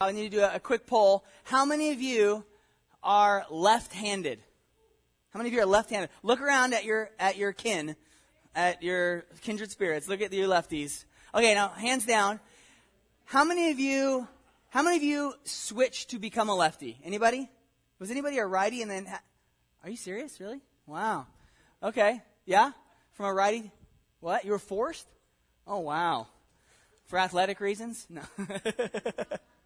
I need to do a, quick poll. How many of you are left-handed? How many of you are left-handed? Look around at your at your kin, at your kindred spirits. Look at your lefties. Okay, now hands down. How many of you? How many of you switched to become a lefty? Anybody? Was anybody a righty and then? Ha- are you serious? Really? Wow. Okay. Yeah. From a righty. What? You were forced? Oh wow. For athletic reasons? No.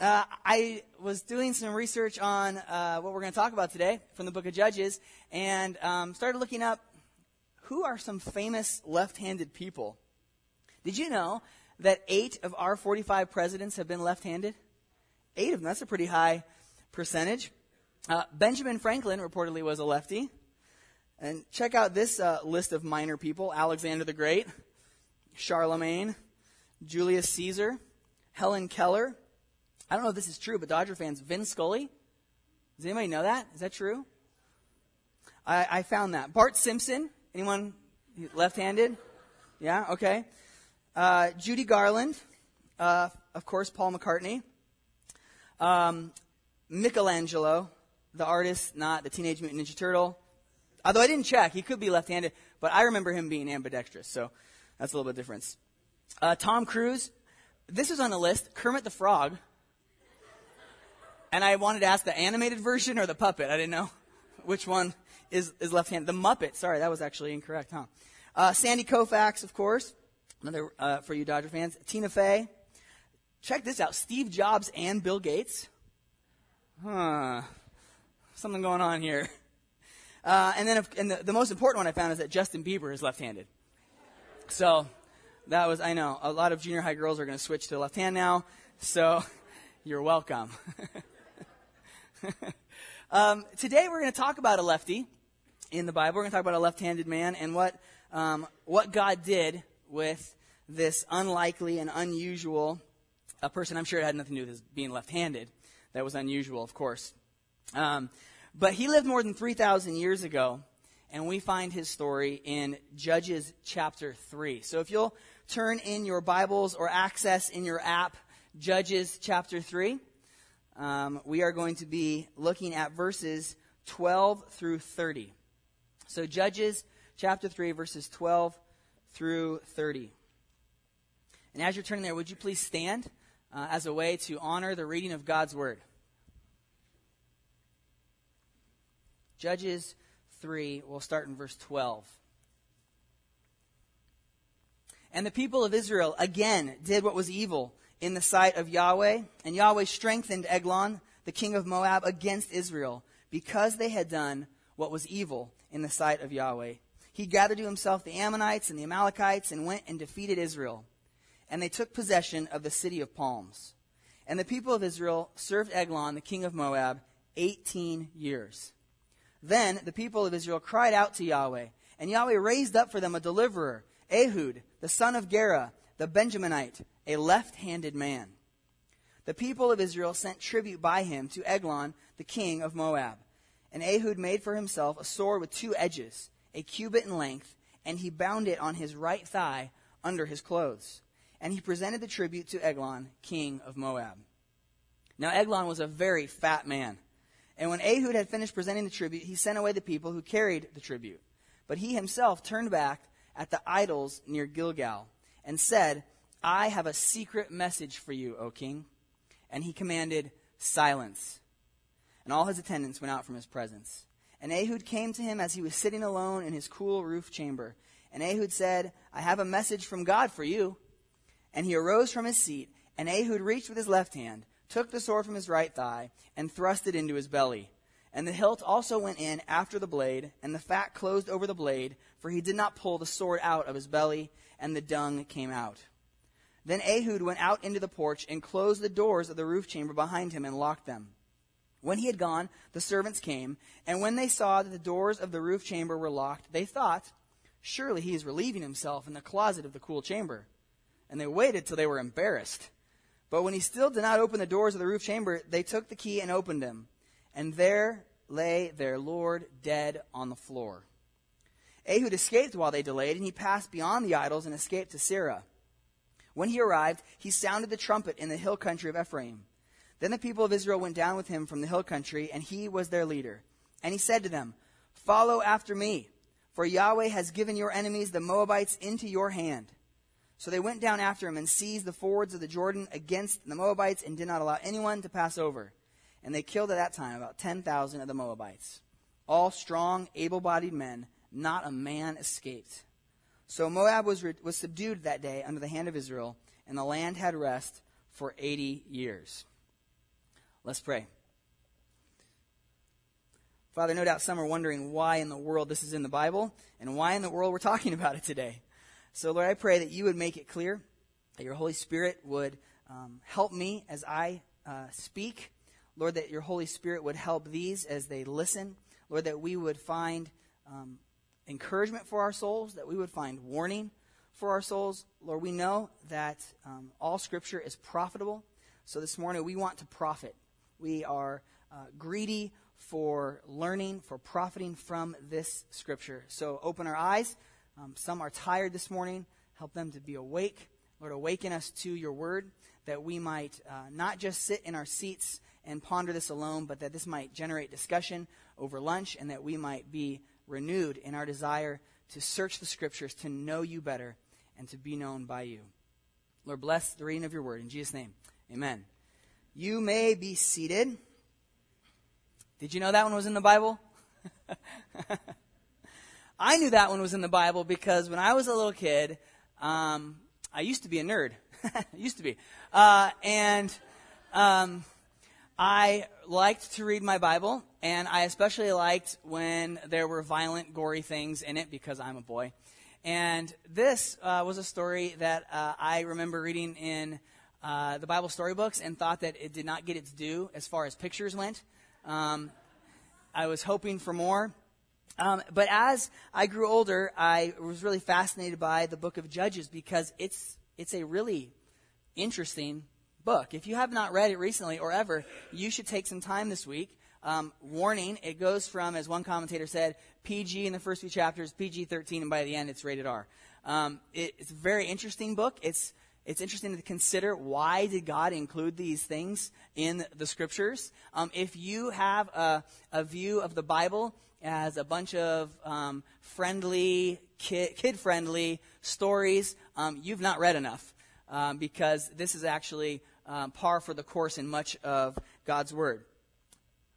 Uh, I was doing some research on uh, what we're going to talk about today from the book of Judges and um, started looking up who are some famous left handed people. Did you know that eight of our 45 presidents have been left handed? Eight of them. That's a pretty high percentage. Uh, Benjamin Franklin reportedly was a lefty. And check out this uh, list of minor people Alexander the Great, Charlemagne, Julius Caesar, Helen Keller. I don't know if this is true, but Dodger fans, Vin Scully. Does anybody know that? Is that true? I, I found that. Bart Simpson. Anyone left-handed? Yeah. Okay. Uh, Judy Garland. Uh, of course, Paul McCartney. Um, Michelangelo, the artist, not the Teenage Mutant Ninja Turtle. Although I didn't check, he could be left-handed, but I remember him being ambidextrous, so that's a little bit difference. Uh, Tom Cruise. This is on the list. Kermit the Frog. And I wanted to ask the animated version or the puppet. I didn't know which one is, is left-handed. The Muppet. Sorry, that was actually incorrect, huh? Uh, Sandy Koufax, of course. Another uh, for you Dodger fans. Tina Fey. Check this out. Steve Jobs and Bill Gates. Huh. Something going on here. Uh, and then, if, and the, the most important one I found is that Justin Bieber is left-handed. So that was, I know, a lot of junior high girls are going to switch to left hand now. So you're welcome. um, today we're going to talk about a lefty in the Bible. We're going to talk about a left-handed man and what um, what God did with this unlikely and unusual a person. I'm sure it had nothing to do with his being left-handed. That was unusual, of course. Um, but he lived more than 3,000 years ago, and we find his story in Judges chapter 3. So if you'll turn in your Bibles or access in your app Judges chapter 3 um, we are going to be looking at verses 12 through 30. So, Judges chapter 3, verses 12 through 30. And as you're turning there, would you please stand uh, as a way to honor the reading of God's word? Judges 3, we'll start in verse 12. And the people of Israel again did what was evil in the sight of Yahweh, and Yahweh strengthened Eglon, the king of Moab, against Israel, because they had done what was evil in the sight of Yahweh. He gathered to himself the Ammonites and the Amalekites and went and defeated Israel. And they took possession of the city of palms. And the people of Israel served Eglon, the king of Moab, 18 years. Then the people of Israel cried out to Yahweh, and Yahweh raised up for them a deliverer, Ehud, the son of Gera, the Benjaminite, a left handed man. The people of Israel sent tribute by him to Eglon, the king of Moab. And Ehud made for himself a sword with two edges, a cubit in length, and he bound it on his right thigh under his clothes. And he presented the tribute to Eglon, king of Moab. Now Eglon was a very fat man. And when Ehud had finished presenting the tribute, he sent away the people who carried the tribute. But he himself turned back at the idols near Gilgal and said, I have a secret message for you, O king. And he commanded, Silence. And all his attendants went out from his presence. And Ehud came to him as he was sitting alone in his cool roof chamber. And Ehud said, I have a message from God for you. And he arose from his seat, and Ehud reached with his left hand, took the sword from his right thigh, and thrust it into his belly. And the hilt also went in after the blade, and the fat closed over the blade, for he did not pull the sword out of his belly, and the dung came out. Then Ehud went out into the porch and closed the doors of the roof chamber behind him and locked them. When he had gone, the servants came, and when they saw that the doors of the roof chamber were locked, they thought, Surely he is relieving himself in the closet of the cool chamber. And they waited till they were embarrassed. But when he still did not open the doors of the roof chamber, they took the key and opened them. And there lay their Lord dead on the floor. Ehud escaped while they delayed, and he passed beyond the idols and escaped to Seirah. When he arrived, he sounded the trumpet in the hill country of Ephraim. Then the people of Israel went down with him from the hill country, and he was their leader. And he said to them, Follow after me, for Yahweh has given your enemies, the Moabites, into your hand. So they went down after him and seized the fords of the Jordan against the Moabites and did not allow anyone to pass over. And they killed at that time about 10,000 of the Moabites. All strong, able bodied men, not a man escaped. So Moab was, re- was subdued that day under the hand of Israel, and the land had rest for 80 years. Let's pray. Father, no doubt some are wondering why in the world this is in the Bible and why in the world we're talking about it today. So, Lord, I pray that you would make it clear, that your Holy Spirit would um, help me as I uh, speak. Lord, that your Holy Spirit would help these as they listen. Lord, that we would find um, encouragement for our souls, that we would find warning for our souls. Lord, we know that um, all Scripture is profitable. So this morning we want to profit. We are uh, greedy for learning, for profiting from this Scripture. So open our eyes. Um, some are tired this morning. Help them to be awake. Lord, awaken us to your word that we might uh, not just sit in our seats and ponder this alone, but that this might generate discussion over lunch and that we might be renewed in our desire to search the scriptures, to know you better, and to be known by you. Lord, bless the reading of your word. In Jesus' name, amen. You may be seated. Did you know that one was in the Bible? I knew that one was in the Bible because when I was a little kid, um, I used to be a nerd. Used to be. Uh, and um, I liked to read my Bible, and I especially liked when there were violent, gory things in it because I'm a boy. And this uh, was a story that uh, I remember reading in uh, the Bible storybooks and thought that it did not get its due as far as pictures went. Um, I was hoping for more. Um, but as I grew older, I was really fascinated by the book of Judges because it's it's a really interesting book. If you have not read it recently or ever, you should take some time this week. Um, warning, it goes from, as one commentator said, PG in the first few chapters, PG 13, and by the end it's rated R. Um, it, it's a very interesting book. It's it's interesting to consider why did God include these things in the scriptures. Um, if you have a, a view of the Bible as a bunch of um, friendly, kid friendly stories, um, you've not read enough um, because this is actually um, par for the course in much of God's Word.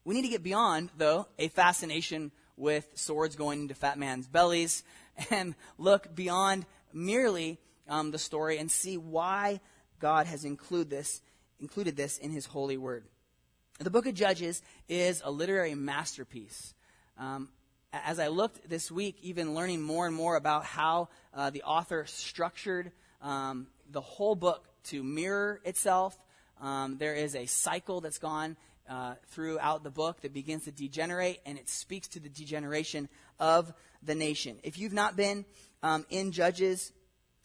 We need to get beyond, though, a fascination with swords going into fat man's bellies and look beyond merely um, the story and see why God has include this, included this in His holy word. The book of Judges is a literary masterpiece. Um, as I looked this week, even learning more and more about how uh, the author structured um, the whole book to mirror itself, um, there is a cycle that's gone uh, throughout the book that begins to degenerate, and it speaks to the degeneration of the nation. If you've not been um, in Judges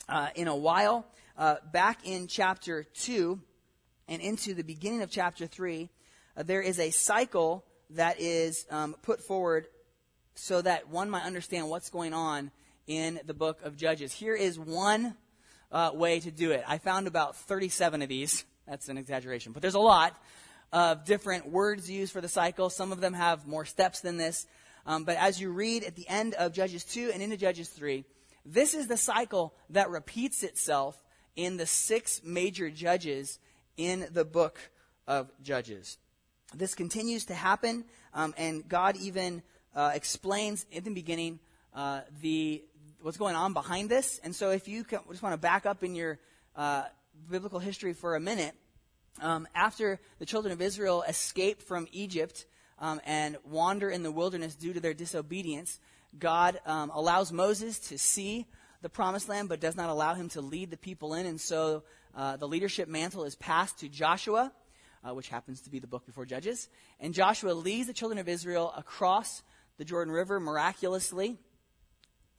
uh, in a while, uh, back in chapter 2 and into the beginning of chapter 3, uh, there is a cycle that is um, put forward so that one might understand what's going on in the book of Judges. Here is one uh, way to do it. I found about 37 of these. That's an exaggeration, but there's a lot of different words used for the cycle. Some of them have more steps than this. Um, but as you read at the end of Judges 2 and into Judges 3, this is the cycle that repeats itself in the six major judges in the book of Judges. This continues to happen, um, and God even uh, explains in the beginning uh, the what's going on behind this. And so, if you just want to back up in your uh, biblical history for a minute, um, after the children of Israel escape from Egypt um, and wander in the wilderness due to their disobedience, God um, allows Moses to see the promised land, but does not allow him to lead the people in. And so uh, the leadership mantle is passed to Joshua, uh, which happens to be the book before Judges. And Joshua leads the children of Israel across the Jordan River miraculously.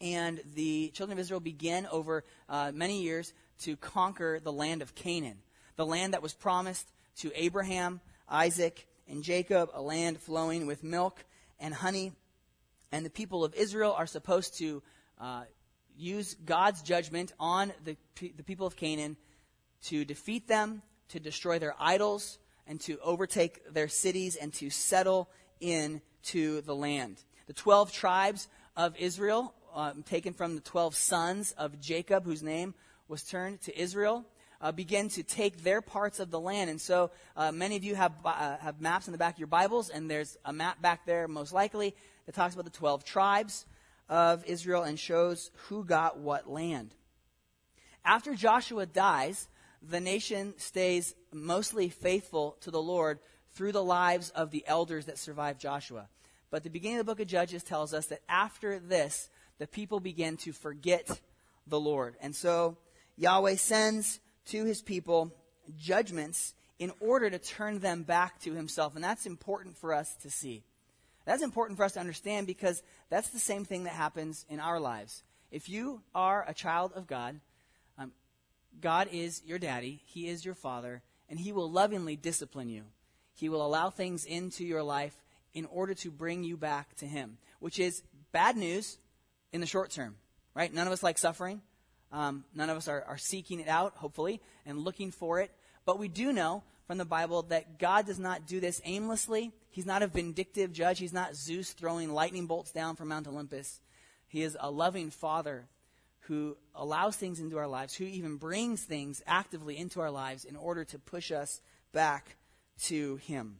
And the children of Israel begin over uh, many years to conquer the land of Canaan, the land that was promised to Abraham, Isaac, and Jacob, a land flowing with milk and honey. And the people of Israel are supposed to uh, use God's judgment on the, the people of Canaan to defeat them, to destroy their idols, and to overtake their cities and to settle into the land. The 12 tribes of Israel, um, taken from the 12 sons of Jacob, whose name was turned to Israel, uh, begin to take their parts of the land. And so uh, many of you have, uh, have maps in the back of your Bibles, and there's a map back there, most likely, that talks about the 12 tribes of Israel and shows who got what land. After Joshua dies, the nation stays mostly faithful to the Lord through the lives of the elders that survived Joshua. But the beginning of the book of Judges tells us that after this, the people begin to forget the Lord. And so Yahweh sends to his people judgments in order to turn them back to himself. And that's important for us to see. That's important for us to understand because that's the same thing that happens in our lives. If you are a child of God, um, God is your daddy, He is your father, and He will lovingly discipline you. He will allow things into your life in order to bring you back to Him, which is bad news in the short term, right? None of us like suffering. Um, none of us are, are seeking it out, hopefully, and looking for it. But we do know from the Bible that God does not do this aimlessly. He's not a vindictive judge. He's not Zeus throwing lightning bolts down from Mount Olympus. He is a loving father who allows things into our lives, who even brings things actively into our lives in order to push us back to Him.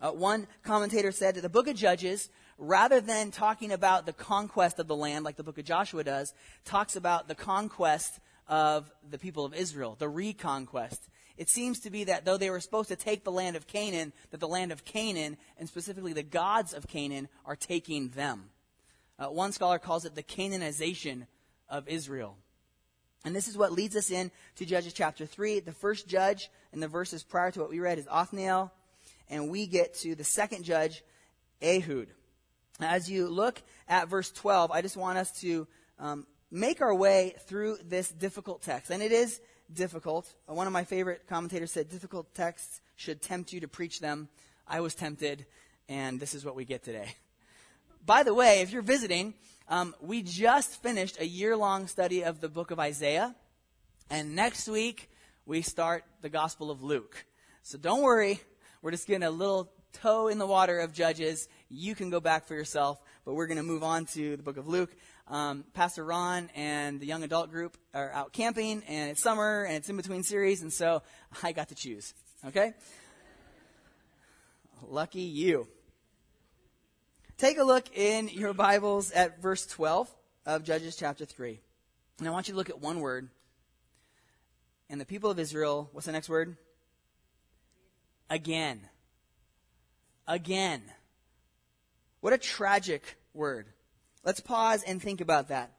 Uh, one commentator said that the book of Judges rather than talking about the conquest of the land like the book of Joshua does, talks about the conquest of the people of Israel, the reconquest. It seems to be that though they were supposed to take the land of Canaan, that the land of Canaan, and specifically the gods of Canaan, are taking them. Uh, one scholar calls it the Canaanization of Israel. And this is what leads us in to Judges chapter 3. The first judge in the verses prior to what we read is Othniel. And we get to the second judge, Ehud. As you look at verse 12, I just want us to um, make our way through this difficult text. And it is difficult. One of my favorite commentators said, difficult texts should tempt you to preach them. I was tempted, and this is what we get today. By the way, if you're visiting, um, we just finished a year long study of the book of Isaiah. And next week, we start the Gospel of Luke. So don't worry. We're just getting a little toe in the water of Judges. You can go back for yourself, but we're going to move on to the book of Luke. Um, Pastor Ron and the young adult group are out camping, and it's summer, and it's in between series, and so I got to choose. Okay? Lucky you. Take a look in your Bibles at verse 12 of Judges chapter 3. And I want you to look at one word. And the people of Israel, what's the next word? Again again. What a tragic word. Let's pause and think about that.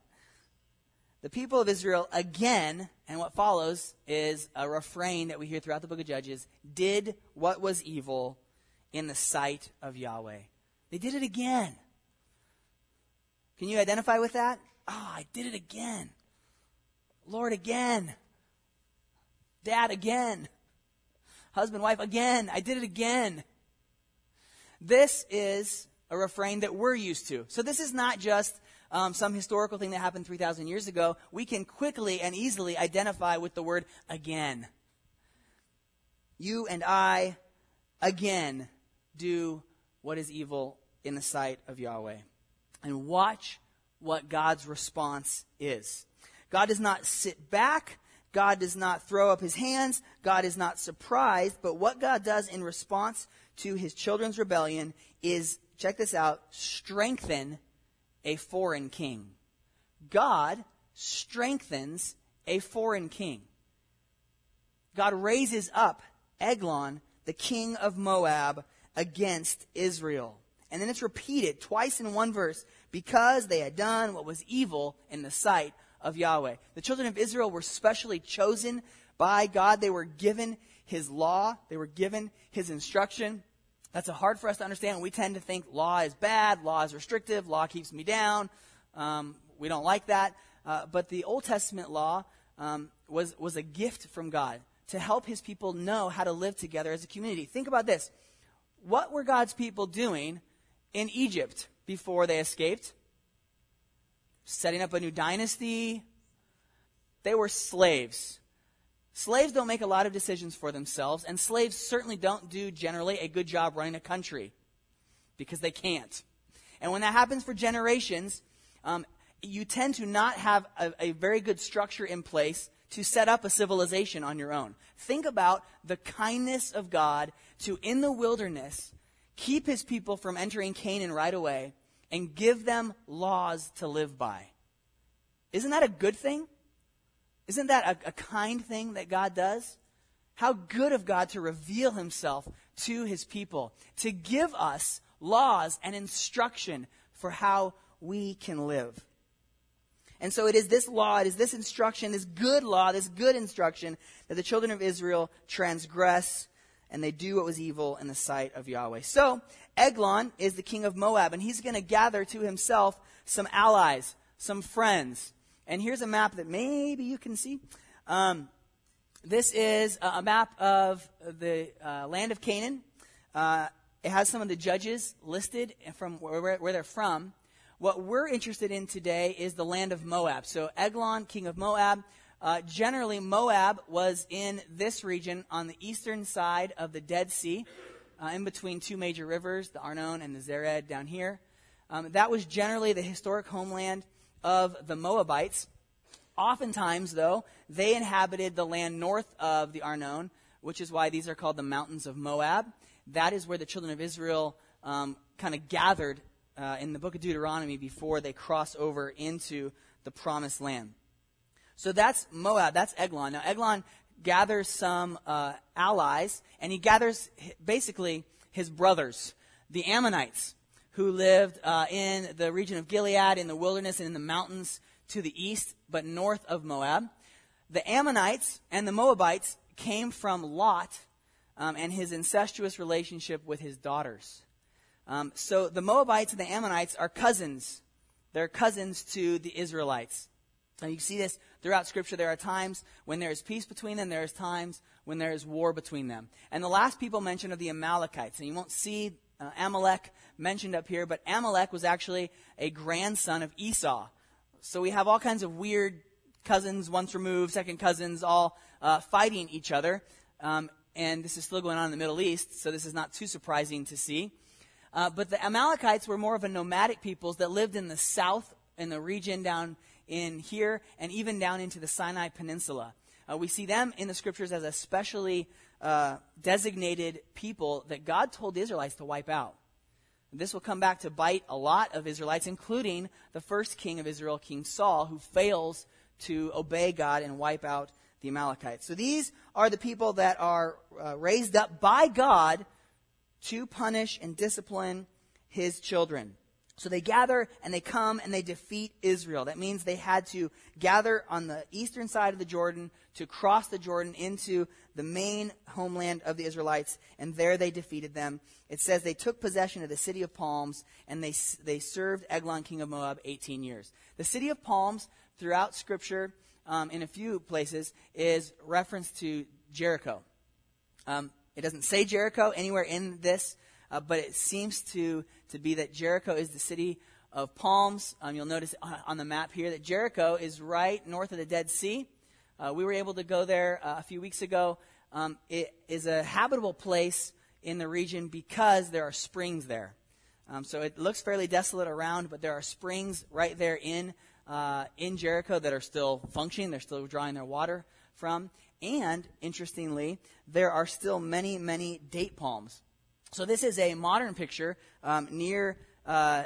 The people of Israel again, and what follows is a refrain that we hear throughout the book of Judges, did what was evil in the sight of Yahweh. They did it again. Can you identify with that? Oh, I did it again. Lord, again. Dad, again. Husband, wife, again. I did it again. This is a refrain that we're used to. So this is not just um, some historical thing that happened 3,000 years ago. We can quickly and easily identify with the word again. You and I, again, do what is evil in the sight of Yahweh. And watch what God's response is. God does not sit back. God does not throw up his hands. God is not surprised. But what God does in response to his children's rebellion is, check this out, strengthen a foreign king. God strengthens a foreign king. God raises up Eglon, the king of Moab, against Israel. And then it's repeated twice in one verse because they had done what was evil in the sight of Yahweh. The children of Israel were specially chosen by God. They were given his law, they were given his instruction. That's hard for us to understand. We tend to think law is bad, law is restrictive, law keeps me down. Um, we don't like that. Uh, but the Old Testament law um, was, was a gift from God to help his people know how to live together as a community. Think about this. What were God's people doing in Egypt before they escaped? Setting up a new dynasty. They were slaves Slaves don't make a lot of decisions for themselves, and slaves certainly don't do generally a good job running a country because they can't. And when that happens for generations, um, you tend to not have a, a very good structure in place to set up a civilization on your own. Think about the kindness of God to, in the wilderness, keep his people from entering Canaan right away and give them laws to live by. Isn't that a good thing? Isn't that a, a, kind thing that God does? How good of God to reveal himself to his people, to give us laws and instruction for how we can live. And so it is this law, it is this instruction, this good law, this good instruction that the children of Israel transgress and they do what was evil in the sight of Yahweh. So, Eglon is the king of Moab, and he's going to gather to himself some allies, some friends. And here's a map that maybe you can see. Um, this is a map of the uh, land of Canaan. Uh, it has some of the judges listed from where, where, they're from. What we're interested in today is the land of Moab. So Eglon, king of Moab. Uh, generally, Moab was in this region on the eastern side of the Dead Sea, uh, in between two major rivers, the Arnon and the Zered down here. Um, that was generally the historic homeland of the Moabites. Oftentimes, though, they inhabited the land north of the Arnon, which is why these are called the mountains of Moab. That is where the children of Israel um, kind of gathered uh, in the book of Deuteronomy before they cross over into the promised land. So that's Moab, that's Eglon. Now, Eglon gathers some uh, allies, and he gathers basically his brothers, the Ammonites who lived uh, in the region of Gilead, in the wilderness, and in the mountains to the east, but north of Moab. The Ammonites and the Moabites came from Lot um, and his incestuous relationship with his daughters. Um, so the Moabites and the Ammonites are cousins. They're cousins to the Israelites. And you see this throughout Scripture. There are times when there is peace between them, there is times when there is war between them. And the last people mentioned are the Amalekites. And you won't see uh, Amalek mentioned up here, but Amalek was actually a grandson of Esau. So we have all kinds of weird cousins, once removed, second cousins, all uh, fighting each other. Um, and this is still going on in the Middle East, so this is not too surprising to see. Uh, but the Amalekites were more of a nomadic peoples that lived in the south, in the region down in here, and even down into the Sinai Peninsula. Uh, we see them in the scriptures as a specially uh, designated people that God told the Israelites to wipe out. This will come back to bite a lot of Israelites, including the first king of Israel, King Saul, who fails to obey God and wipe out the Amalekites. So these are the people that are uh, raised up by God to punish and discipline his children. So they gather and they come and they defeat Israel. That means they had to gather on the eastern side of the Jordan to cross the Jordan into the main homeland of the Israelites, and there they defeated them. It says they took possession of the city of palms and they, they served Eglon, king of Moab, 18 years. The city of palms, throughout Scripture, um, in a few places, is referenced to Jericho. Um, it doesn't say Jericho anywhere in this, uh, but it seems to, to be that Jericho is the city of palms. Um, you'll notice on the map here that Jericho is right north of the Dead Sea. Uh, we were able to go there uh, a few weeks ago. Um, it is a habitable place in the region because there are springs there. Um, so it looks fairly desolate around, but there are springs right there in uh, in Jericho that are still functioning. They're still drawing their water from. And interestingly, there are still many, many date palms so this is a modern picture um, near uh,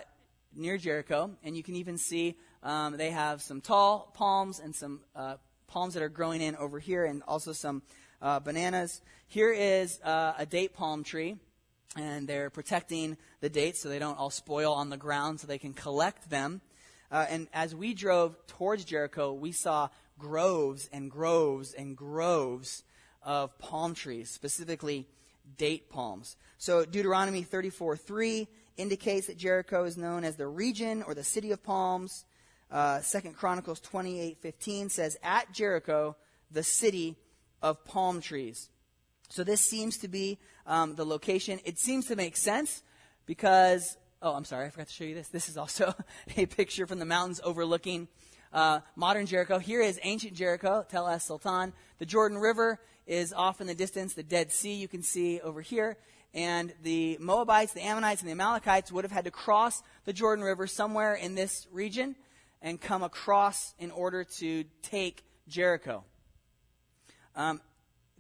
near Jericho, and you can even see um, they have some tall palms and some uh, palms that are growing in over here, and also some uh, bananas. Here is uh, a date palm tree, and they're protecting the dates so they don't all spoil on the ground, so they can collect them. Uh, and as we drove towards Jericho, we saw groves and groves and groves of palm trees, specifically date palms. So Deuteronomy 34 3 indicates that Jericho is known as the region or the city of palms. Uh, Second Chronicles 28 15 says, At Jericho, the city of palm trees. So this seems to be um, the location. It seems to make sense because, oh, I'm sorry, I forgot to show you this. This is also a picture from the mountains overlooking uh, modern Jericho. Here is ancient Jericho, Tel Es Sultan. The Jordan River is off in the distance. The Dead Sea you can see over here. And the Moabites, the Ammonites, and the Amalekites would have had to cross the Jordan River somewhere in this region and come across in order to take Jericho. Um,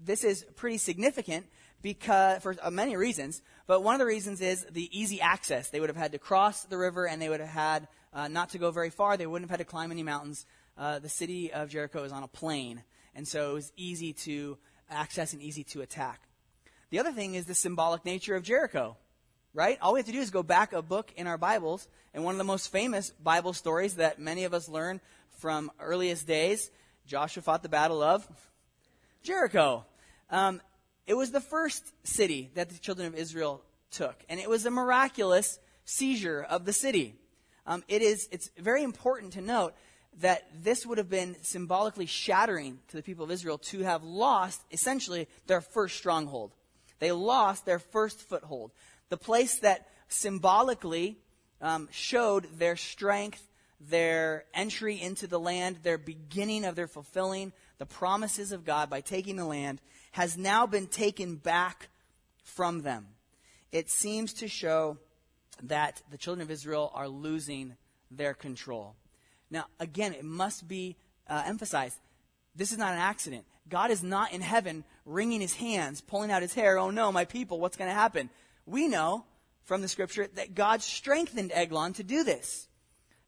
this is pretty significant because for uh, many reasons, but one of the reasons is the easy access. They would have had to cross the river and they would have had uh, not to go very far. They wouldn't have had to climb any mountains. Uh, the city of Jericho is on a plain, and so it was easy to access and easy to attack. The other thing is the symbolic nature of Jericho, right? All we have to do is go back a book in our Bibles, and one of the most famous Bible stories that many of us learn from earliest days, Joshua fought the battle of Jericho. Um, it was the first city that the children of Israel took, and it was a miraculous seizure of the city. Um, it is, it's very important to note that this would have been symbolically shattering to the people of Israel to have lost, essentially, their first stronghold. They lost their first foothold. The place that symbolically um, showed their strength, their entry into the land, their beginning of their fulfilling the promises of God by taking the land, has now been taken back from them. It seems to show that the children of Israel are losing their control. Now, again, it must be uh, emphasized this is not an accident. God is not in heaven wringing his hands, pulling out his hair. Oh no, my people, what's going to happen? We know from the scripture that God strengthened Eglon to do this.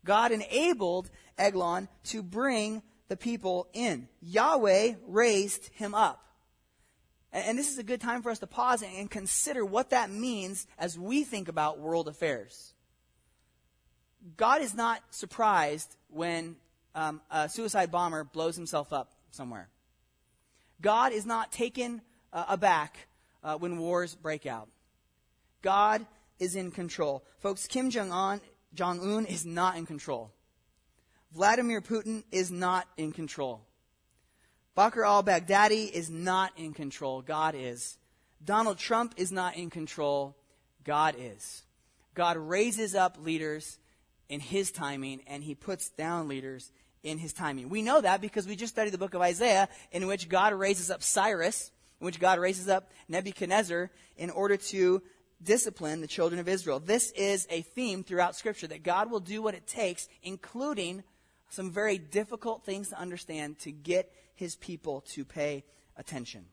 God enabled Eglon to bring the people in. Yahweh raised him up. And this is a good time for us to pause and consider what that means as we think about world affairs. God is not surprised when um, a suicide bomber blows himself up somewhere. God is not taken uh, aback uh, when wars break out. God is in control. Folks, Kim Jong Un, Jong Un is not in control. Vladimir Putin is not in control. Bakr al Baghdadi is not in control. God is. Donald Trump is not in control. God is. God raises up leaders in his timing, and he puts down leaders in his timing. We know that because we just studied the book of Isaiah, in which God raises up Cyrus, in which God raises up Nebuchadnezzar in order to discipline the children of Israel. This is a theme throughout Scripture that God will do what it takes, including some very difficult things to understand to get his people to pay attention.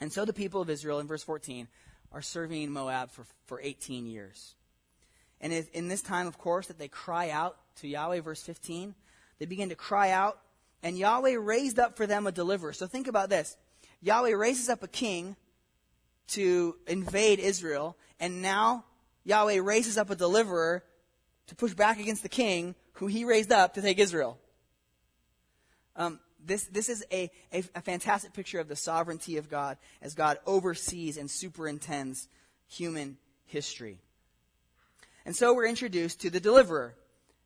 And so the people of Israel, in verse 14, are serving Moab for, for 18 years. And in this time, of course, that they cry out to Yahweh, verse 15, they begin to cry out, and Yahweh raised up for them a deliverer. So think about this Yahweh raises up a king to invade Israel, and now Yahweh raises up a deliverer to push back against the king who he raised up to take Israel. Um, this, this is a, a, a, fantastic picture of the sovereignty of God as God oversees and superintends human history. And so we're introduced to the deliverer,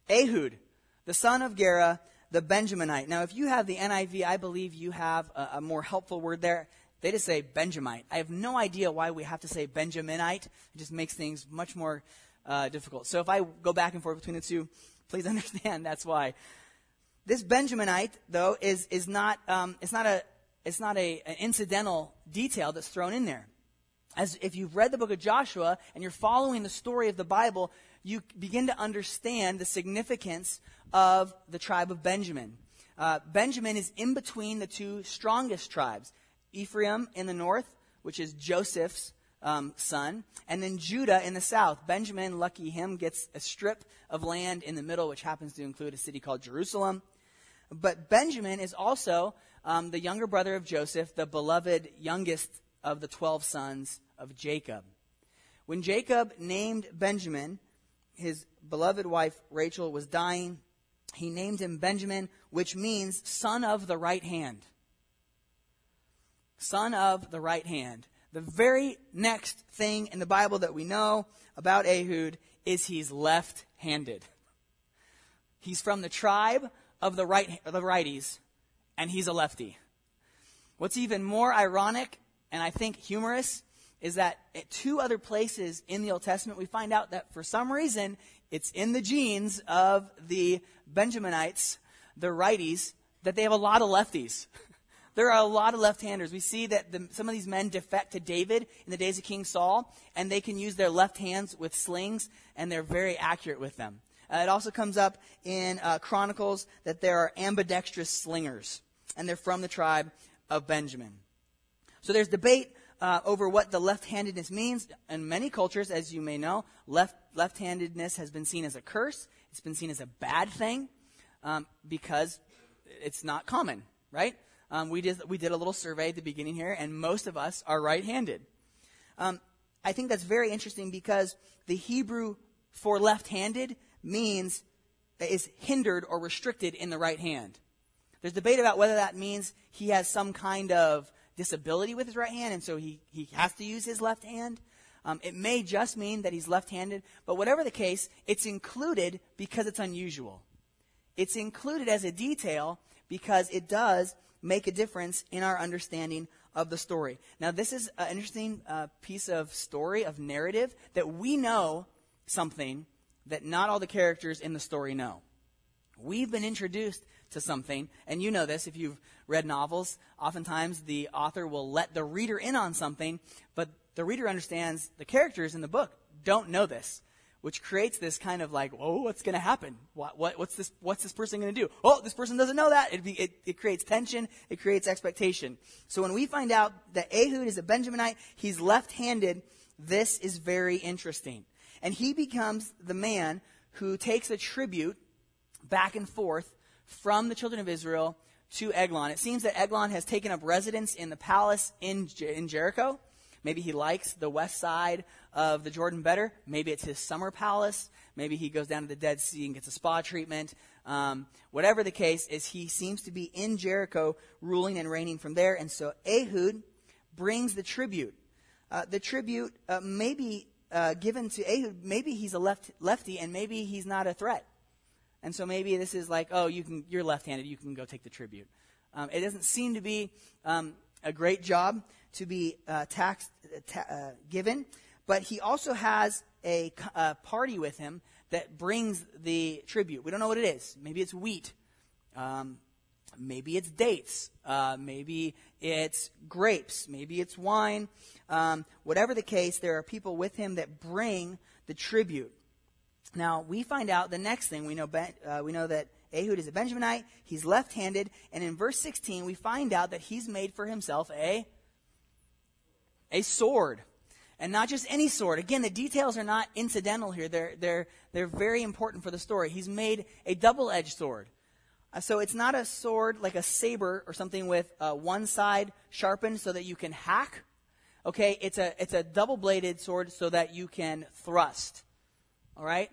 Ehud, the son of Gera, the Benjaminite. Now, if you have the NIV, I believe you have a, a more helpful word there. They just say Benjamite. I have no idea why we have to say Benjaminite. It just makes things much more uh, difficult. So if I go back and forth between the two, please understand that's why. This Benjaminite, though, is, is not, um, it's not, a, it's not a, an incidental detail that's thrown in there. As if you've read the book of Joshua and you're following the story of the Bible, you begin to understand the significance of the tribe of Benjamin. Uh, Benjamin is in between the two strongest tribes Ephraim in the north, which is Joseph's um, son, and then Judah in the south. Benjamin, lucky him, gets a strip of land in the middle, which happens to include a city called Jerusalem. But Benjamin is also um, the younger brother of Joseph, the beloved youngest of the 12 sons of Jacob. When Jacob named Benjamin, his beloved wife Rachel was dying. He named him Benjamin, which means son of the right hand. Son of the right hand. The very next thing in the Bible that we know about Ehud is he's left handed. He's from the tribe of the, right, the righties, and he's a lefty. What's even more ironic and I think humorous is that at two other places in the Old Testament, we find out that for some reason, it's in the genes of the Benjaminites the righties that they have a lot of lefties. there are a lot of left-handers. We see that the, some of these men defect to David in the days of King Saul, and they can use their left hands with slings, and they're very accurate with them. Uh, it also comes up in uh, Chronicles that there are ambidextrous slingers, and they're from the tribe of Benjamin. So there's debate uh, over what the left-handedness means. In many cultures, as you may know, left left-handedness has been seen as a curse. It's been seen as a bad thing um, because it's not common, right? Um, we did we did a little survey at the beginning here, and most of us are right-handed. Um, I think that's very interesting because the Hebrew for left-handed means is hindered or restricted in the right hand. There's debate about whether that means he has some kind of disability with his right hand, and so he, he has to use his left hand. Um, it may just mean that he's left handed, but whatever the case, it's included because it's unusual. It's included as a detail because it does make a difference in our understanding of the story. Now, this is an interesting uh, piece of story, of narrative, that we know something that not all the characters in the story know. We've been introduced to something, and you know this if you've read novels. Oftentimes, the author will let the reader in on something, but the reader understands the characters in the book don't know this, which creates this kind of like, oh, what's going to happen? What, what, what's this? What's this person going to do? Oh, this person doesn't know that. It, it, it creates tension. It creates expectation. So when we find out that Ehud is a Benjaminite, he's left-handed. This is very interesting, and he becomes the man who takes a tribute back and forth from the children of Israel to Eglon. It seems that Eglon has taken up residence in the palace in, in Jericho. Maybe he likes the west side of the Jordan better. Maybe it's his summer palace. Maybe he goes down to the Dead Sea and gets a spa treatment. Um, whatever the case is, he seems to be in Jericho, ruling and reigning from there. And so Ehud brings the tribute. Uh, the tribute uh, may be uh, given to Ehud. Maybe he's a left, lefty, and maybe he's not a threat. And so maybe this is like, oh, you can, you're left-handed, you can go take the tribute. Um, it doesn't seem to be um, a great job to be uh, taxed, uh, ta- uh, given, but he also has a, a, party with him that brings the tribute. We don't know what it is. Maybe it's wheat. Um, maybe it's dates. Uh, maybe it's grapes. Maybe it's wine. Um, whatever the case, there are people with him that bring the tribute. Now, we find out the next thing. We know, uh, we know that Ehud is a Benjaminite. He's left handed. And in verse 16, we find out that he's made for himself a, a sword. And not just any sword. Again, the details are not incidental here, they're, they're, they're very important for the story. He's made a double edged sword. Uh, so it's not a sword like a saber or something with uh, one side sharpened so that you can hack. Okay, it's a, it's a double bladed sword so that you can thrust. All right?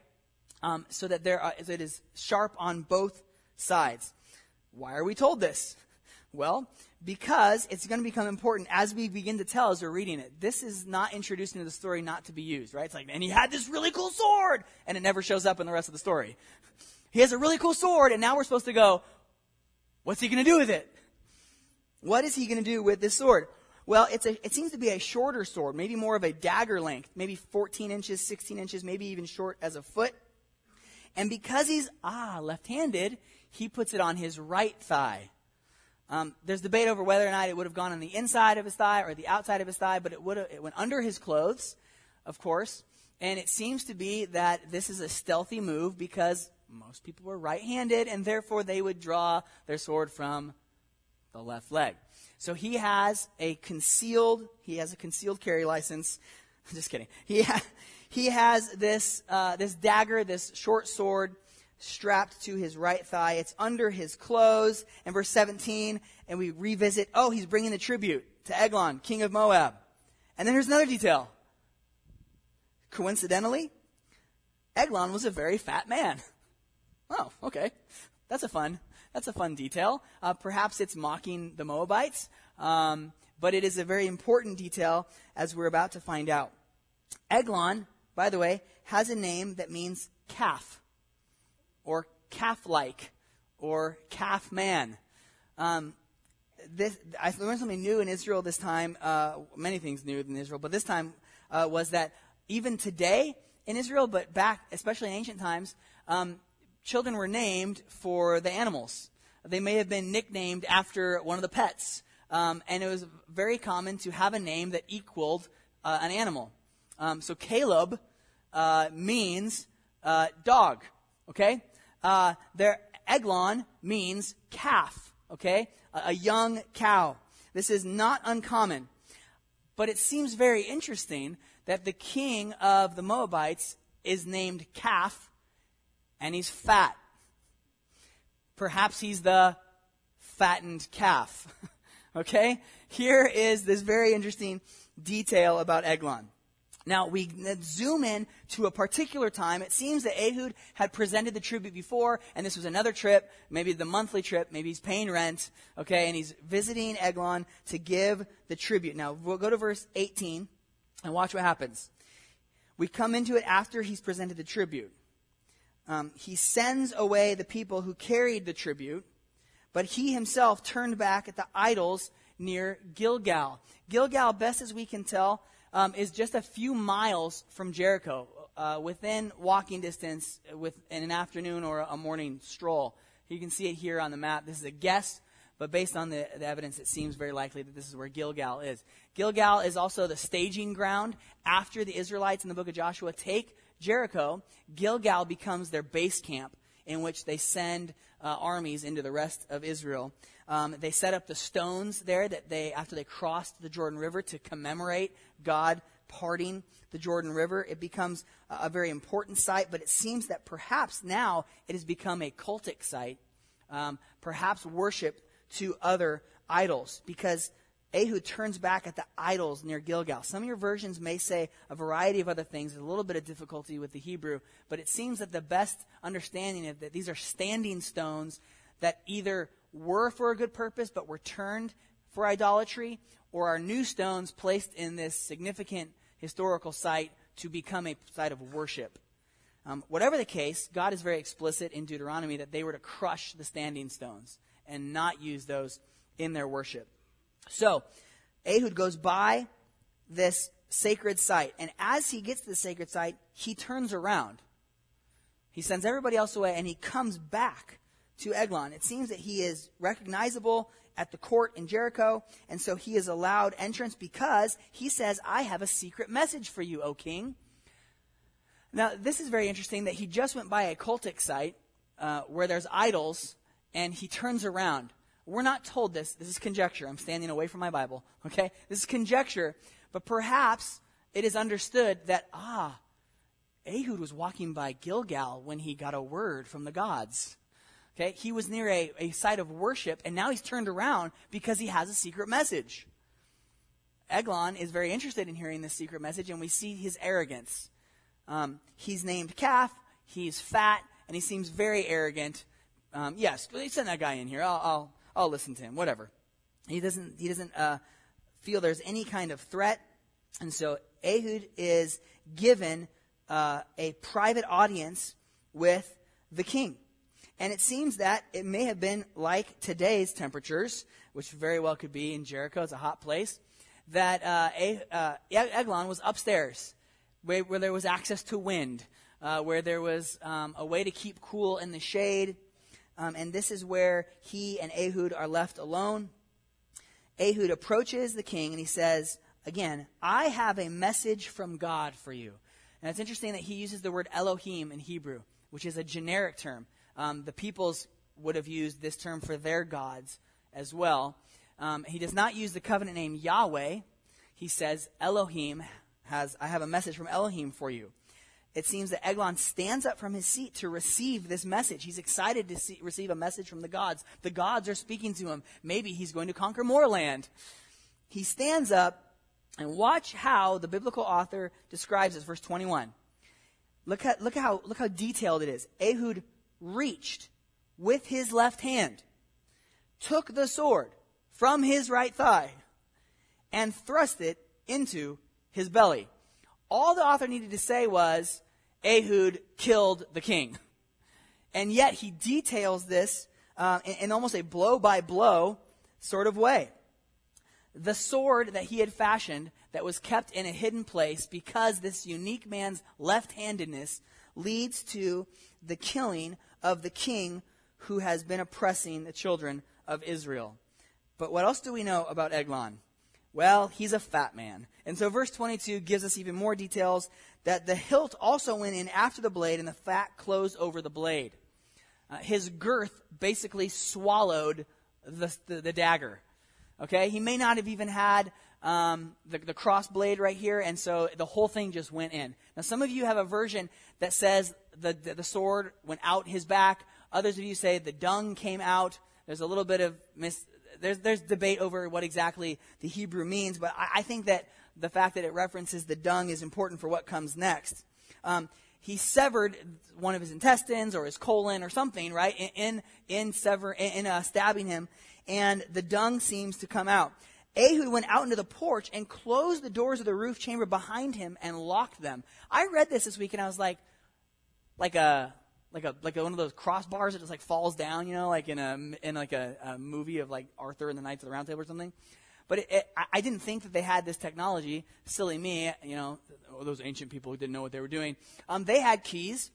um, so that there are, it is sharp on both sides. Why are we told this? Well, because it's going to become important as we begin to tell as we're reading it. This is not introduced into the story not to be used, right? It's like, and he had this really cool sword, and it never shows up in the rest of the story. He has a really cool sword, and now we're supposed to go, what's he going to do with it? What is he going to do with this sword? Well, it's a, it seems to be a shorter sword, maybe more of a dagger length, maybe 14 inches, 16 inches, maybe even short as a foot. And because he's, ah, left handed, he puts it on his right thigh. Um, there's debate over whether or not it would have gone on the inside of his thigh or the outside of his thigh, but it, would it went under his clothes, of course. And it seems to be that this is a stealthy move because most people were right handed, and therefore they would draw their sword from the left leg. So he has a concealed, he has a concealed carry license. Just kidding. He, ha- he has this, uh, this dagger, this short sword strapped to his right thigh. It's under his clothes. And verse 17, and we revisit, oh, he's bringing the tribute to Eglon, king of Moab. And then here's another detail. Coincidentally, Eglon was a very fat man. Oh, okay. That's a fun, that's a fun detail. Uh, perhaps it's mocking the Moabites, um, but it is a very important detail as we're about to find out. Eglon by the way, has a name that means calf, or calf like, or calf man. Um, this, I learned something new in Israel this time, uh, many things new in Israel, but this time uh, was that even today in Israel, but back, especially in ancient times, um, children were named for the animals. they may have been nicknamed after one of the pets. Um, and it was very common to have a name that equaled uh, an animal. Um, so Caleb uh, means uh, dog, okay? Uh, there, Eglon means calf, okay? A, a young cow. This is not uncommon. But it seems very interesting that the king of the Moabites is named Calf, and he's fat. Perhaps he's the fattened calf. okay? Here is this very interesting detail about Eglon. Now, we zoom in to a particular time. It seems that Ehud had presented the tribute before, and this was another trip, maybe the monthly trip, maybe he's paying rent, okay, and he's visiting Eglon to give the tribute. Now, we'll go to verse 18 and watch what happens. We come into it after he's presented the tribute. Um, he sends away the people who carried the tribute, but he himself turned back at the idols near Gilgal. Gilgal, best as we can tell, um, is just a few miles from Jericho, uh, within walking distance with in an afternoon or a morning stroll. You can see it here on the map. This is a guess, but based on the, the evidence, it seems very likely that this is where Gilgal is. Gilgal is also the staging ground after the Israelites in the book of Joshua take Jericho. Gilgal becomes their base camp in which they send uh, armies into the rest of Israel. Um, they set up the stones there that they, after they crossed the Jordan River, to commemorate God parting the Jordan River. It becomes a, a very important site, but it seems that perhaps now it has become a cultic site, um, perhaps worship to other idols, because Ehud turns back at the idols near Gilgal. Some of your versions may say a variety of other things. There's a little bit of difficulty with the Hebrew, but it seems that the best understanding is that these are standing stones that either were for a good purpose but were turned for idolatry, or are new stones placed in this significant historical site to become a site of worship. Um, whatever the case, God is very explicit in Deuteronomy that they were to crush the standing stones and not use those in their worship. So, Ehud goes by this sacred site, and as he gets to the sacred site, he turns around. He sends everybody else away, and he comes back to Eglon. It seems that he is recognizable at the court in Jericho, and so he is allowed entrance because he says, I have a secret message for you, O king. Now, this is very interesting that he just went by a cultic site uh, where there's idols, and he turns around. We're not told this. This is conjecture. I'm standing away from my Bible. Okay? This is conjecture. But perhaps it is understood that, ah, Ehud was walking by Gilgal when he got a word from the gods. Okay? He was near a, a site of worship, and now he's turned around because he has a secret message. Eglon is very interested in hearing this secret message, and we see his arrogance. Um, he's named Calf, he's fat, and he seems very arrogant. Um, yes, send that guy in here. I'll, I'll, I'll listen to him, whatever. He doesn't, he doesn't uh, feel there's any kind of threat. And so Ehud is given uh, a private audience with the king. And it seems that it may have been like today's temperatures, which very well could be in Jericho. It's a hot place. That uh, uh, Eglon was upstairs, where, where, there was access to wind, uh, where there was um, a way to keep cool in the shade. Um, and this is where he and Ehud are left alone. Ehud approaches the king and he says, again, I have a message from God for you. And it's interesting that he uses the word Elohim in Hebrew, which is a generic term. Um, the peoples would have used this term for their gods as well. Um, he does not use the covenant name Yahweh. He says, Elohim has, I have a message from Elohim for you it seems that Eglon stands up from his seat to receive this message. He's excited to see, receive a message from the gods. The gods are speaking to him. Maybe he's going to conquer more land. He stands up and watch how the biblical author describes this, verse 21. Look, at, look, how, look how detailed it is. Ehud reached with his left hand, took the sword from his right thigh, and thrust it into his belly. All the author needed to say was, Ehud killed the king. And yet he details this uh, in, in almost a blow by blow sort of way. The sword that he had fashioned that was kept in a hidden place because this unique man's left handedness leads to the killing of the king who has been oppressing the children of Israel. But what else do we know about Eglon? Well, he's a fat man. And so verse 22 gives us even more details that the hilt also went in after the blade and the fat closed over the blade. Uh, his girth basically swallowed the, the, the, dagger. Okay? He may not have even had um, the, the cross blade right here, and so the whole thing just went in. Now, some of you have a version that says the, the, the sword went out his back. Others of you say the dung came out. There's a little bit of mis- there's, there's debate over what exactly the Hebrew means, but I, I, think that the fact that it references the dung is important for what comes next. Um, he severed one of his intestines or his colon or something, right, in, in, in, sever, in, uh, stabbing him, and the dung seems to come out. Ehud went out into the porch and closed the doors of the roof chamber behind him and locked them. I read this this week and I was like, like a like a like one of those crossbars that just like falls down, you know, like in a in like a, a movie of like Arthur and the Knights of the Round Table or something. But it, it, I didn't think that they had this technology. Silly me, you know, those ancient people who didn't know what they were doing. Um, they had keys.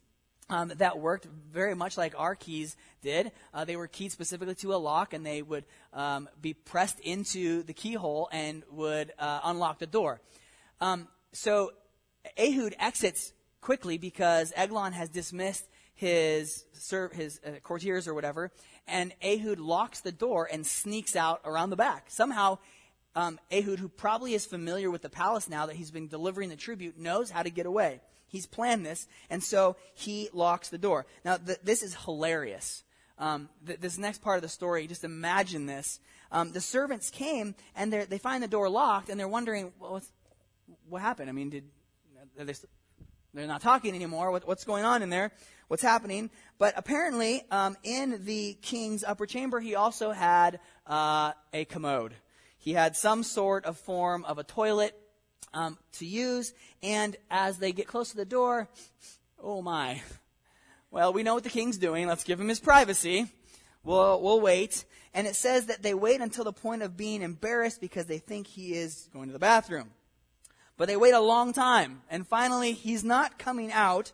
Um, that worked very much like our keys did. Uh, they were keyed specifically to a lock, and they would um, be pressed into the keyhole and would uh, unlock the door. Um, so Ehud exits quickly because Eglon has dismissed his his uh, courtiers or whatever, and Ehud locks the door and sneaks out around the back. Somehow, um, Ehud, who probably is familiar with the palace now that he's been delivering the tribute, knows how to get away. He's planned this, and so he locks the door. Now, th- this is hilarious. Um, th- this next part of the story, just imagine this. Um, the servants came, and they find the door locked, and they're wondering, well, what happened? I mean, did they, they're not talking anymore. What, what's going on in there? What's happening? But apparently, um, in the king's upper chamber, he also had uh, a commode. He had some sort of form of a toilet um, to use. And as they get close to the door, oh my. Well, we know what the king's doing. Let's give him his privacy. We'll, we'll wait. And it says that they wait until the point of being embarrassed because they think he is going to the bathroom. But they wait a long time. And finally, he's not coming out.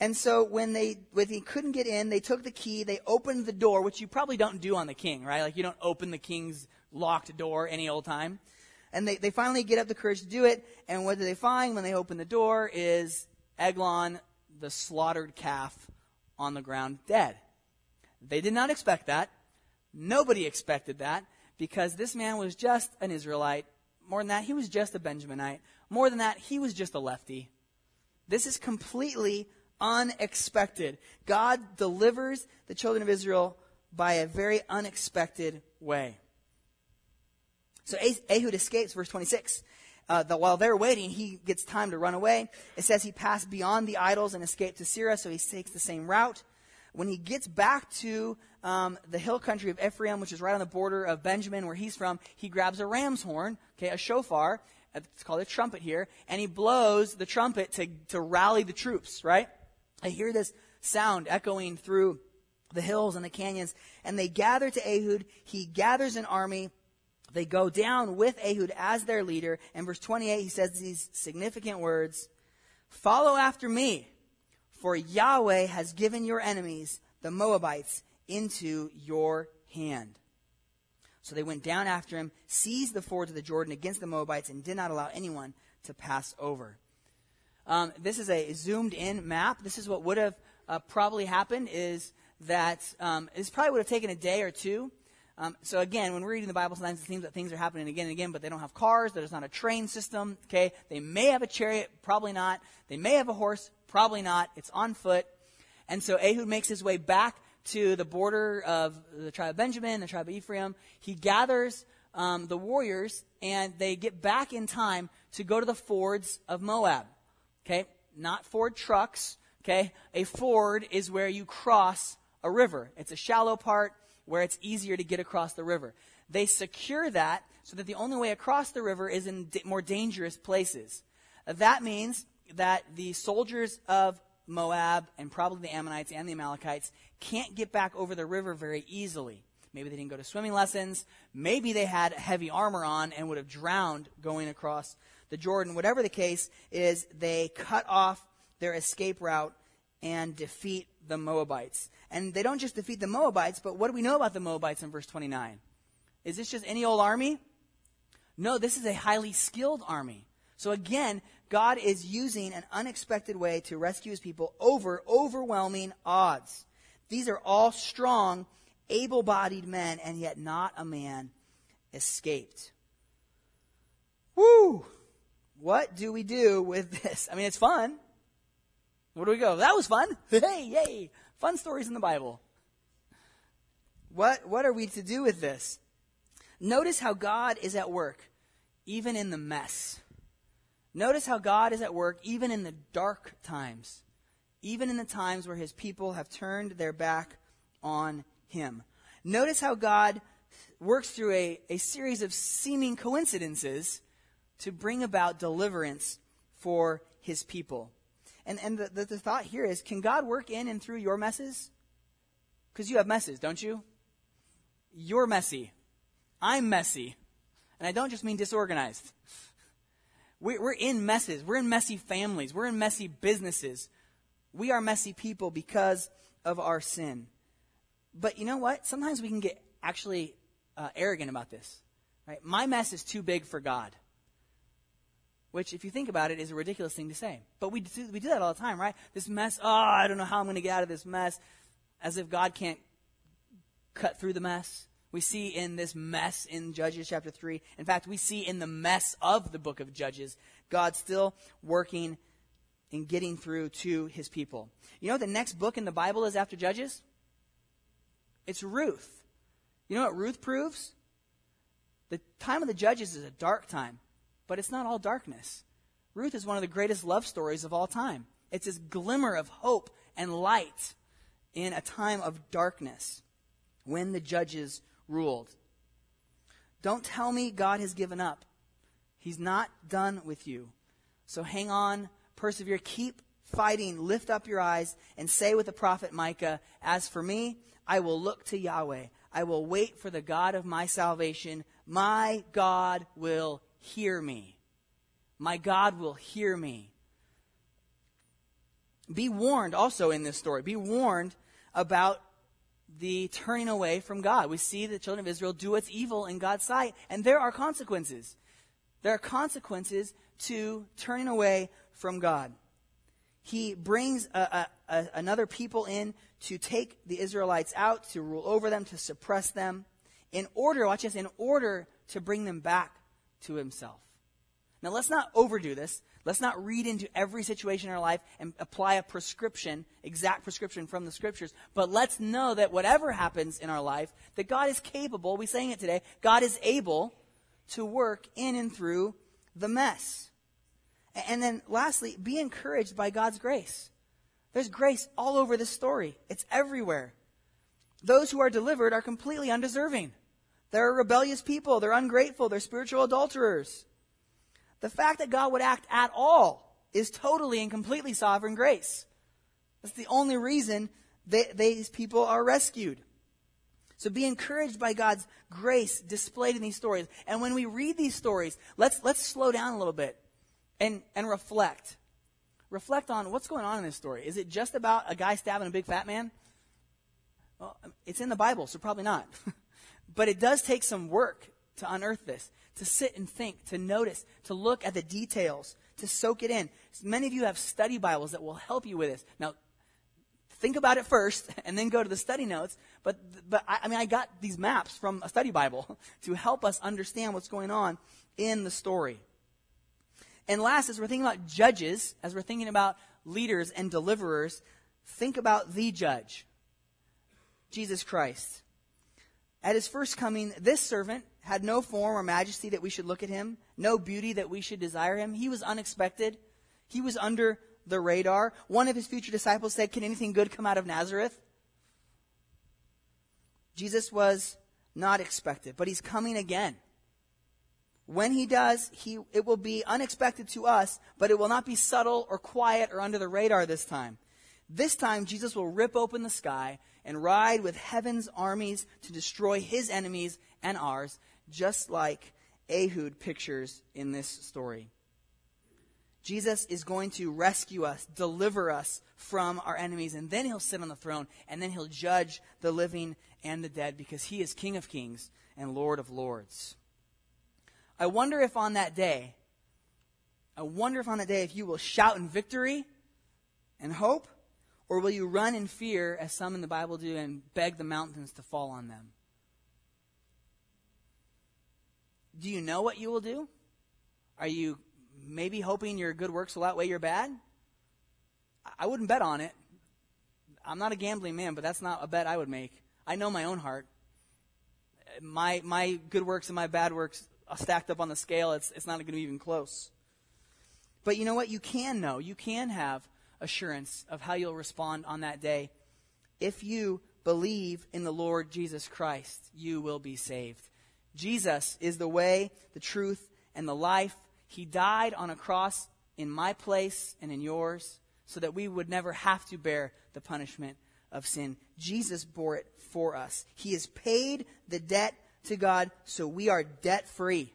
And so when they when he couldn't get in, they took the key, they opened the door, which you probably don't do on the king, right? Like you don't open the king's locked door any old time. And they, they finally get up the courage to do it, and what do they find when they open the door is Eglon, the slaughtered calf, on the ground dead. They did not expect that. Nobody expected that because this man was just an Israelite. More than that, he was just a Benjaminite. More than that, he was just a lefty. This is completely unexpected. God delivers the children of Israel by a very unexpected way. So Ehud escapes, verse 26. Uh, the, while they're waiting, he gets time to run away. It says he passed beyond the idols and escaped to Seirah, so he takes the same route. When he gets back to um, the hill country of Ephraim, which is right on the border of Benjamin, where he's from, he grabs a ram's horn, okay, a shofar, Uh, it's called a trumpet here, and he blows the trumpet to, to rally the troops, right? I hear this sound echoing through the hills and the canyons, and they gather to Ehud. He gathers an army. They go down with Ehud as their leader. And verse 28, he says these significant words Follow after me, for Yahweh has given your enemies, the Moabites, into your hand. So they went down after him, seized the ford of the Jordan against the Moabites, and did not allow anyone to pass over. Um, this is a zoomed in map. This is what would have uh, probably happened is that um, this probably would have taken a day or two. Um, so again, when we're reading the Bible, sometimes it seems that things are happening again and again, but they don't have cars. There's not a train system. Okay, they may have a chariot, probably not. They may have a horse, probably not. It's on foot, and so Ehud makes his way back to the border of the tribe of Benjamin, the tribe of Ephraim. He gathers um, the warriors, and they get back in time to go to the fords of Moab. Okay? Not Ford trucks. Okay? A ford is where you cross a river. It's a shallow part where it's easier to get across the river. They secure that so that the only way across the river is in d- more dangerous places. That means that the soldiers of Moab and probably the Ammonites and the Amalekites can't get back over the river very easily. Maybe they didn't go to swimming lessons. Maybe they had heavy armor on and would have drowned going across the Jordan. Whatever the case is, they cut off their escape route and defeat the Moabites. And they don't just defeat the Moabites, but what do we know about the Moabites in verse 29? Is this just any old army? No, this is a highly skilled army. So again, God is using an unexpected way to rescue his people over overwhelming odds. These are all strong, able bodied men, and yet not a man escaped. Woo! What do we do with this? I mean, it's fun. Where do we go? That was fun. Hey, yay. Fun stories in the Bible. What, what are we to do with this? Notice how God is at work, even in the mess. Notice how God is at work, even in the dark times, even in the times where his people have turned their back on him. Notice how God works through a, a series of seeming coincidences to bring about deliverance for his people. And, and the, the, the thought here is can God work in and through your messes? Because you have messes, don't you? You're messy. I'm messy. And I don't just mean disorganized. We're in messes. We're in messy families. We're in messy businesses. We are messy people because of our sin. But you know what? Sometimes we can get actually uh, arrogant about this. Right? My mess is too big for God which, if you think about it, is a ridiculous thing to say. But we do, we do that all the time, right? This mess, oh, I don't know how I'm going to get out of this mess, as if God can't cut through the mess. We see in this mess in Judges chapter 3. In fact, we see in the mess of the book of Judges, God still working and getting through to his people. You know the next book in the Bible is after Judges? It's Ruth. You know what Ruth proves? The time of the Judges is a dark time. But it's not all darkness. Ruth is one of the greatest love stories of all time. It's this glimmer of hope and light in a time of darkness when the judges ruled. Don't tell me God has given up. He's not done with you. So hang on, persevere, keep fighting, lift up your eyes, and say with the prophet Micah, As for me, I will look to Yahweh. I will wait for the God of my salvation. My God will hear me. My God will hear me. Be warned also in this story. Be warned about the turning away from God. We see the children of Israel do what's evil in God's sight, and there are consequences. There are consequences to turning away from God. He brings a, a, a, another people in to take the Israelites out, to rule over them, to suppress them, in order, watch this, in order to bring them back to himself. Now, let's not overdo this. Let's not read into every situation in our life and apply a prescription, exact prescription from the scriptures. But let's know that whatever happens in our life, that God is capable, We're saying it today, God is able to work in and through the mess. And then lastly, be encouraged by God's grace. There's grace all over this story. It's everywhere. Those who are delivered are completely undeserving. They're rebellious people. They're ungrateful. They're spiritual adulterers. The fact that God would act at all is totally and completely sovereign grace. That's the only reason they, these people are rescued. So be encouraged by God's grace displayed in these stories. And when we read these stories, let's, let's slow down a little bit and, and reflect. Reflect on what's going on in this story. Is it just about a guy stabbing a big fat man? Well, um, it's in the Bible, so probably not. But it does take some work to unearth this, to sit and think, to notice, to look at the details, to soak it in. Many of you have study Bibles that will help you with this. Now, think about it first and then go to the study notes. But, but I, I mean, I got these maps from a study Bible to help us understand what's going on in the story. And last, as we're thinking about judges, as we're thinking about leaders and deliverers, think about the judge, Jesus Christ. At his first coming, this servant had no form or majesty that we should look at him, no beauty that we should desire him. He was unexpected. He was under the radar. One of his future disciples said, Can anything good come out of Nazareth? Jesus was not expected, but he's coming again. When he does, he, it will be unexpected to us, but it will not be subtle or quiet or under the radar this time. This time, Jesus will rip open the sky and ride with heaven's armies to destroy his enemies and ours, just like Ehud pictures in this story. Jesus is going to rescue us, deliver us from our enemies, and then he'll sit on the throne, and then he'll judge the living and the dead because he is King of kings and Lord of lords. I wonder if on that day, I wonder if on that day if you will shout in victory and hope, or will you run in fear, as some in the Bible do, and beg the mountains to fall on them? Do you know what you will do? Are you maybe hoping your good works will outweigh your bad? I wouldn't bet on it. I'm not a gambling man, but that's not a bet I would make. I know my own heart. My, my good works and my bad works stacked up on the scale, it's, it's not going to be even close. But you know what? You can know. You can have assurance of how you'll respond on that day. If you believe in the Lord Jesus Christ, you will be saved. Jesus is the way, the truth, and the life. He died on a cross in my place and in yours so that we would never have to bear the punishment of sin. Jesus bore it for us. He has paid the debt to God so we are debt free.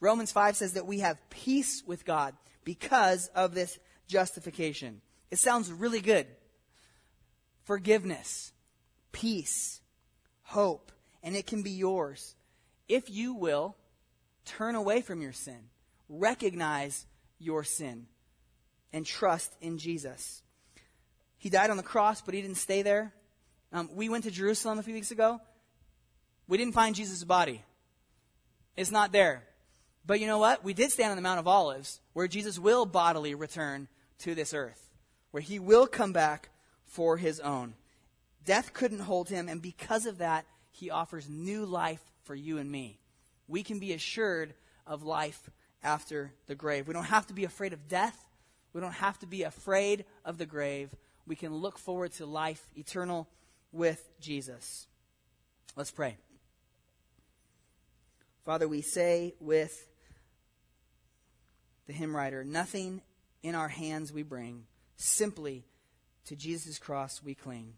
Romans 5 says that we have peace with God because of this justification. It sounds really good. Forgiveness, peace, hope, and it can be yours if you will turn away from your sin, recognize your sin, and trust in Jesus. He died on the cross, but he didn't stay there. Um, we went to Jerusalem a few weeks ago. We didn't find Jesus' body. It's not there. But you know what? We did stand on the Mount of Olives, where Jesus will bodily return to this earth, where he will come back for his own. Death couldn't hold him, and because of that, he offers new life for you and me. We can be assured of life after the grave. We don't have to be afraid of death. We don't have to be afraid of the grave. We can look forward to life eternal with Jesus. Let's pray. Father, we say with the hymn writer, nothing in our hands we bring, simply to Jesus' cross we cling.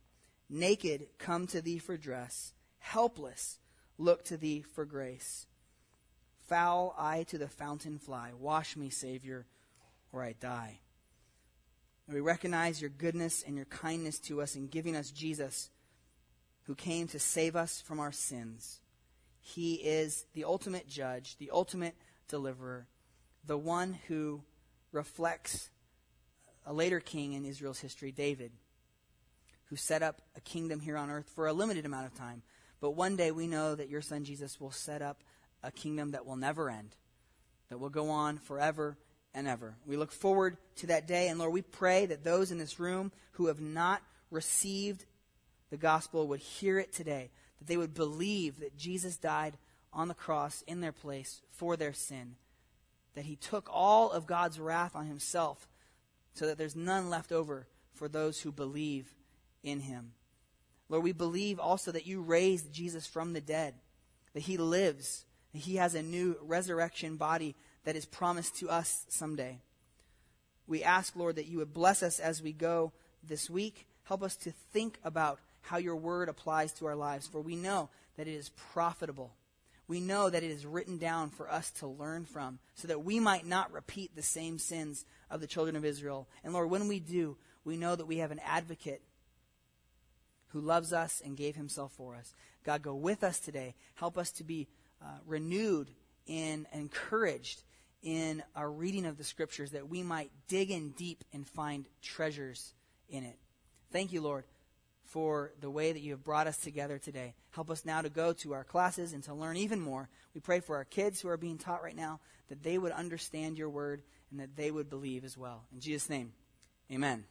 Naked, come to thee for dress helpless, look to thee for grace. Foul I to the fountain fly. Wash me, Savior, or I die. And we recognize your goodness and your kindness to us in giving us Jesus, who came to save us from our sins. He is the ultimate judge, the ultimate deliverer, the one who reflects a later king in Israel's history, David, who set up a kingdom here on earth for a limited amount of time, but one day we know that your son Jesus will set up a kingdom that will never end, that will go on forever and ever. We look forward to that day. And Lord, we pray that those in this room who have not received the gospel would hear it today, that they would believe that Jesus died on the cross in their place for their sin, that he took all of God's wrath on himself so that there's none left over for those who believe in him. Lord, we believe also that you raised Jesus from the dead, that he lives, that he has a new resurrection body that is promised to us someday. We ask, Lord, that you would bless us as we go this week. Help us to think about how your word applies to our lives, for we know that it is profitable. We know that it is written down for us to learn from, so that we might not repeat the same sins of the children of Israel. And Lord, when we do, we know that we have an advocate who loves us and gave himself for us. God, go with us today. Help us to be uh, renewed and encouraged in our reading of the scriptures that we might dig in deep and find treasures in it. Thank you, Lord, for the way that you have brought us together today. Help us now to go to our classes and to learn even more. We pray for our kids who are being taught right now that they would understand your word and that they would believe as well. In Jesus' name, amen.